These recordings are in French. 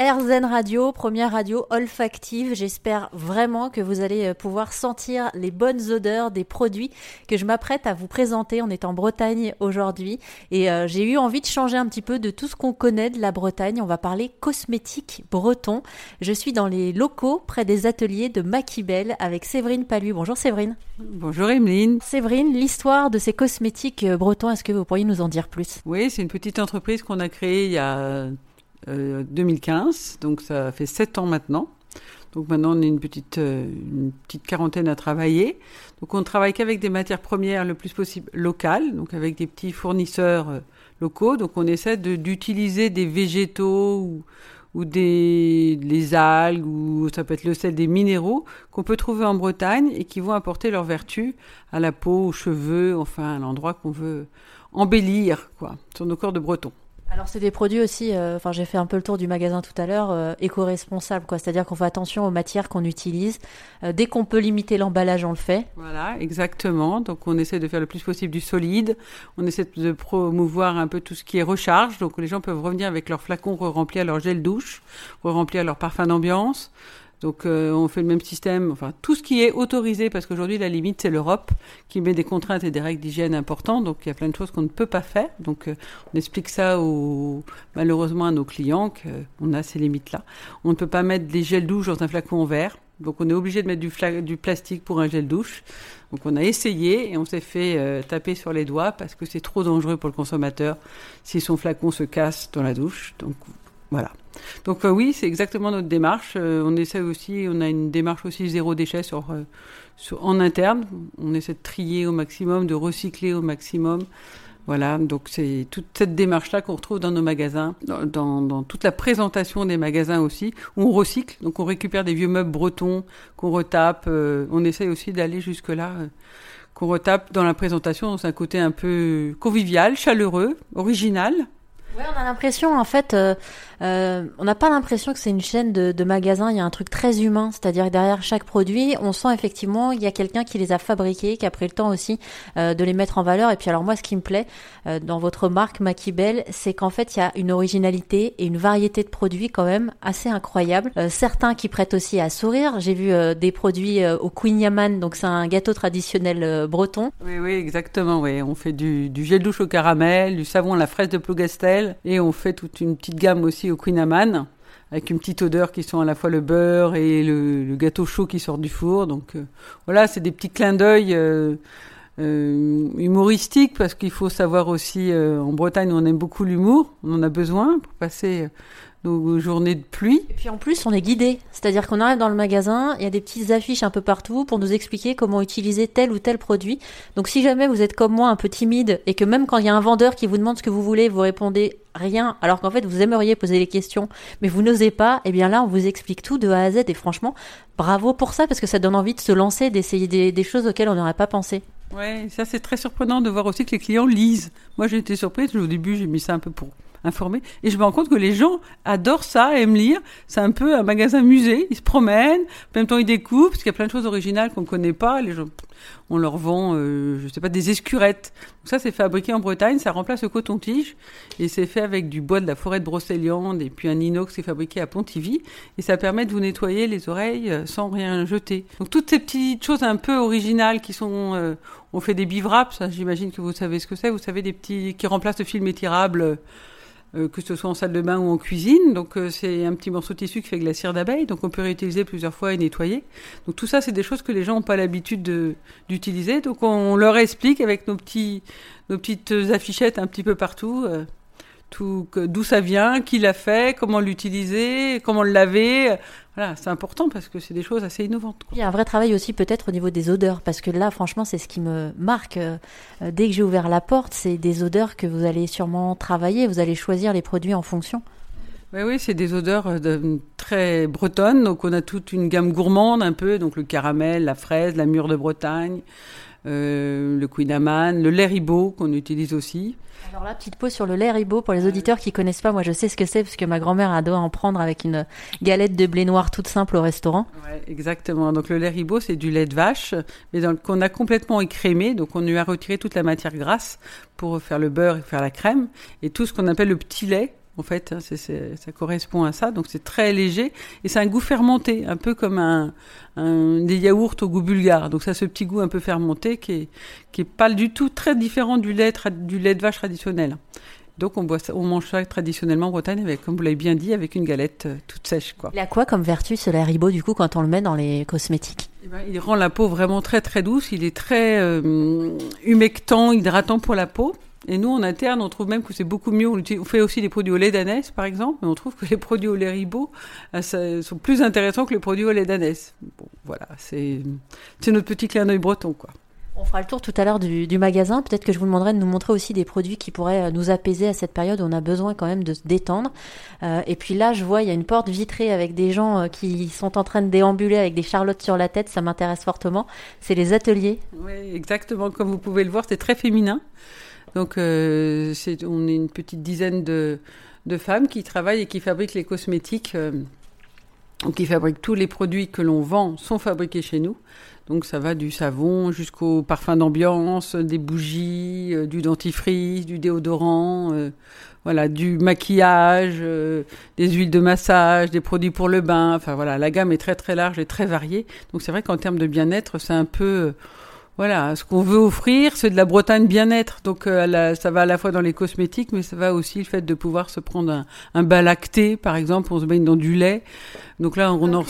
AirZen Radio, première radio olfactive. J'espère vraiment que vous allez euh, pouvoir sentir les bonnes odeurs des produits que je m'apprête à vous présenter. On est en Bretagne aujourd'hui et euh, j'ai eu envie de changer un petit peu de tout ce qu'on connaît de la Bretagne. On va parler cosmétiques breton. Je suis dans les locaux près des ateliers de Maquibel avec Séverine Palu. Bonjour Séverine. Bonjour Emeline. Séverine, l'histoire de ces cosmétiques euh, bretons, est-ce que vous pourriez nous en dire plus? Oui, c'est une petite entreprise qu'on a créée il y a 2015, euh, donc ça fait sept ans maintenant. Donc maintenant, on est une petite, euh, une petite quarantaine à travailler. Donc on ne travaille qu'avec des matières premières le plus possible locales, donc avec des petits fournisseurs euh, locaux. Donc on essaie d'utiliser des végétaux ou, ou des les algues ou ça peut être le sel des minéraux qu'on peut trouver en Bretagne et qui vont apporter leur vertu à la peau, aux cheveux, enfin à l'endroit qu'on veut embellir quoi sur nos corps de bretons. Alors c'est des produits aussi, euh, enfin j'ai fait un peu le tour du magasin tout à l'heure, euh, éco-responsables quoi, c'est-à-dire qu'on fait attention aux matières qu'on utilise. Euh, dès qu'on peut limiter l'emballage, on le fait. Voilà, exactement. Donc on essaie de faire le plus possible du solide. On essaie de promouvoir un peu tout ce qui est recharge. Donc les gens peuvent revenir avec leur flacon remplis à leur gel douche, remplis à leur parfum d'ambiance. Donc euh, on fait le même système, enfin tout ce qui est autorisé, parce qu'aujourd'hui la limite c'est l'Europe qui met des contraintes et des règles d'hygiène importantes, donc il y a plein de choses qu'on ne peut pas faire. Donc euh, on explique ça malheureusement à nos clients qu'on a ces limites-là. On ne peut pas mettre des gels douche dans un flacon en verre, donc on est obligé de mettre du, du, plastique pour un gel douche. Donc on a essayé et on s'est fait euh, taper sur les doigts parce que c'est trop dangereux pour le consommateur si son flacon se casse dans la douche. Donc voilà. Donc euh, oui, c'est exactement notre démarche. Euh, on essaie aussi, on a une démarche aussi zéro déchet sur, euh, sur, en interne. On essaie de trier au maximum, de recycler au maximum. Voilà, donc c'est toute cette démarche-là qu'on retrouve dans nos magasins, dans, dans, toute la présentation des magasins aussi, où on recycle, donc on récupère des vieux meubles bretons qu'on retape. on essaie aussi d'aller jusque-là, qu'on retape dans la présentation, dans un côté un peu convivial, chaleureux, original. Ouais, on a l'impression, en fait, euh, euh, on n'a pas l'impression que c'est une chaîne de, de, magasins. Il y a un truc très humain, c'est-à-dire derrière chaque produit, on sent effectivement il y a quelqu'un qui les a fabriqués, qui a pris le temps aussi euh, de les mettre en valeur. Et puis alors moi, ce qui me plaît euh, dans votre marque Maquibel, c'est qu'en fait il y a une originalité et une variété de produits quand même assez incroyable. Euh, certains qui prêtent aussi à sourire. J'ai vu euh, des produits au Queen Yaman, donc c'est un gâteau traditionnel breton. Oui, oui, exactement. Oui, on fait du, du gel douche au caramel, du savon à la fraise de Plougastel, et on fait toute une petite gamme aussi au Queen Amman avec une petite odeur qui sont à la fois le beurre et le, gâteau chaud qui sort du four. Donc euh, voilà, c'est des petits clins d'œil euh, euh, humoristiques parce qu'il faut savoir aussi, euh, en Bretagne, on aime beaucoup l'humour, on en a besoin pour passer nos journées de pluie. Et puis en plus, on est guidé. C'est-à-dire qu'on arrive dans le magasin, il y a des petites affiches un peu partout pour nous expliquer comment utiliser tel ou tel produit. Donc si jamais vous êtes comme moi un peu timide et que même quand il y a un vendeur qui vous demande ce que vous voulez, vous répondez rien, alors qu'en fait vous aimeriez poser les questions, mais vous n'osez pas, et eh bien là on vous explique tout de A à Z et franchement, bravo pour ça parce que ça donne envie de se lancer, d'essayer des, des choses auxquelles on n'aurait pas pensé. Ouais, ça c'est très surprenant de voir aussi que les clients lisent. Moi j'ai été surprise, au début j'ai mis ça un peu pour informés. Et je me rends compte que les gens adorent ça, aiment lire. C'est un peu un magasin musée. Ils se promènent, en même temps ils découvrent, parce qu'il y a plein de choses originales qu'on ne connaît pas. Les gens, on leur vend, euh, je sais pas, des escurettes. Donc ça, c'est fabriqué en Bretagne, ça remplace le coton-tige. Et c'est fait avec du bois de la forêt de Brocéliande et puis un inox qui est fabriqué à Pontivy. Et ça permet de vous nettoyer les oreilles euh, sans rien jeter. Donc toutes ces petites choses un peu originales qui sont... Euh, on fait des bivraps, j'imagine que vous savez ce que c'est. Vous savez, des petits... qui remplacent le film étirable euh, que ce soit en salle de bain ou en cuisine. Donc euh, c'est un petit morceau de tissu qui fait de la cire d'abeille, donc on peut réutiliser plusieurs fois et nettoyer. Donc tout ça, c'est des choses que les gens n'ont pas l'habitude d'utiliser. Donc on, leur explique avec nos petits nos petites affichettes un petit peu partout. Euh, d'où ça vient, qui l'a fait, comment l'utiliser, comment le laver. Voilà, c'est important parce que c'est des choses assez innovantes. Quoi. Il y a un vrai travail aussi peut-être au niveau des odeurs parce que là, franchement, c'est ce qui me marque. Euh, dès que j'ai ouvert la porte, c'est des odeurs que vous allez sûrement travailler. Vous allez choisir les produits en fonction. Oui, oui, c'est des odeurs euh, de, très bretonnes. Donc, on a toute une gamme gourmande un peu. Donc, le caramel, la fraise, la mûre de Bretagne, le Queen Amman, le lait ribot qu'on utilise aussi. Alors là, petite pause sur le lait ribot pour les auditeurs qui connaissent pas. Moi, je sais ce que c'est parce que ma grand-mère adore en prendre avec une galette de blé noir toute simple au restaurant. Ouais, exactement. Donc le lait ribot, c'est du lait de vache, mais qu'on a complètement écrémé. Donc on lui a retiré toute la matière grasse pour faire le beurre et faire la crème. Et tout ce qu'on appelle le petit lait, en fait, hein, ça correspond à ça. Donc c'est très léger et c'est un goût fermenté, un peu comme un, des yaourts au goût bulgare. Donc ça, ce petit goût un peu fermenté qui est, qui est pas du tout très différent du lait, du lait de vache traditionnel. Donc on, boit on mange ça traditionnellement en Bretagne avec, comme vous l'avez bien dit, avec une galette euh, toute sèche. Quoi. Il a quoi comme vertu ce lait ribot du coup quand on le met dans les cosmétiques? Eh ben, Il rend la peau vraiment très très douce. Il est très euh, humectant, hydratant pour la peau. Et nous, en interne, on trouve même que c'est beaucoup mieux. On, fait aussi des produits au lait d'ânesse, par exemple, mais on trouve que les produits au lait ribot euh, sont plus intéressants que les produits au lait d'ânesse. Bon, voilà, c'est notre petit clin d'œil breton, quoi. On fera le tour tout à l'heure du, magasin. Peut-être que je vous demanderai de nous montrer aussi des produits qui pourraient euh, nous apaiser à cette période où on a besoin quand même de se détendre. Euh, et puis là, je vois, il y a une porte vitrée avec des gens qui sont en train de déambuler avec des charlottes sur la tête. Ça m'intéresse fortement. C'est les ateliers. Oui, exactement. Comme vous pouvez le voir, c'est très féminin. Donc, euh, on est une petite dizaine de, femmes qui travaillent et qui fabriquent les cosmétiques. Euh, qui fabriquent tous les produits que l'on vend sont fabriqués chez nous. Donc ça va du savon jusqu'au parfum d'ambiance, des bougies, euh, du dentifrice, du déodorant, voilà, du maquillage, des huiles de massage, des produits pour le bain. Enfin voilà, la gamme est très très large et très variée. Donc c'est vrai qu'en termes de bien-être, c'est un peu voilà, ce qu'on veut offrir, c'est de la Bretagne bien-être. Donc euh, ça va à la fois dans les cosmétiques, mais ça va aussi le fait de pouvoir se prendre un, un bas lacté, par exemple, on se baigne dans du lait. Donc là, on en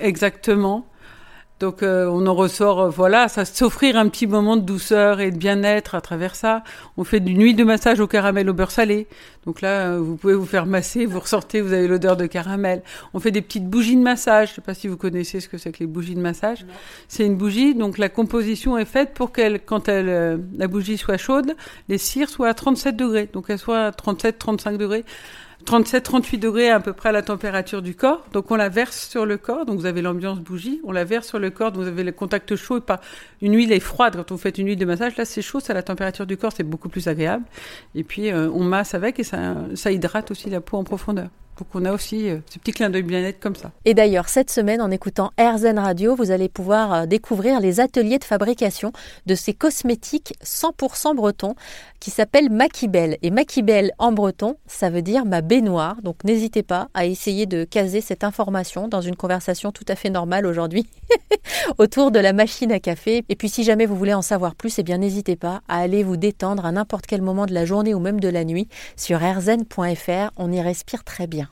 exactement. Donc euh, on en ressort, euh, voilà, ça s'offrir un petit moment de douceur et de bien-être à travers ça. On fait du nuit de massage au caramel au beurre salé. Donc là, euh, vous pouvez vous faire masser, vous ressortez, vous avez l'odeur de caramel. On fait des petites bougies de massage. Je sais pas si vous connaissez ce que c'est que les bougies de massage. C'est une bougie, donc la composition est faite pour qu'elle, quand elle, la bougie soit chaude, les cires soient à 37 degrés. Donc elles soient à 37, 35 degrés 37-38 degrés à peu près à la température du corps. Donc on la verse sur le corps. Donc vous avez l'ambiance bougie. On la verse sur le corps. Donc vous avez le contact chaud et pas une huile est froide quand vous faites une huile de massage. Là c'est chaud, c'est à la température du corps, c'est beaucoup plus agréable. Et puis euh, on masse avec et ça, ça hydrate aussi la peau en profondeur. Donc on a aussi euh, ce petit clin d'œil bien-être comme ça. Et d'ailleurs, cette semaine, en écoutant AirZen Radio, vous allez pouvoir euh, découvrir les ateliers de fabrication de ces cosmétiques 100% bretons qui s'appellent Makibel. Et Makibel en breton, ça veut dire ma baignoire. Donc n'hésitez pas à essayer de caser cette information dans une conversation tout à fait normale aujourd'hui autour de la machine à café. Et puis si jamais vous voulez en savoir plus, eh bien n'hésitez pas à aller vous détendre à n'importe quel moment de la journée ou même de la nuit sur airzen.fr. On y respire très bien.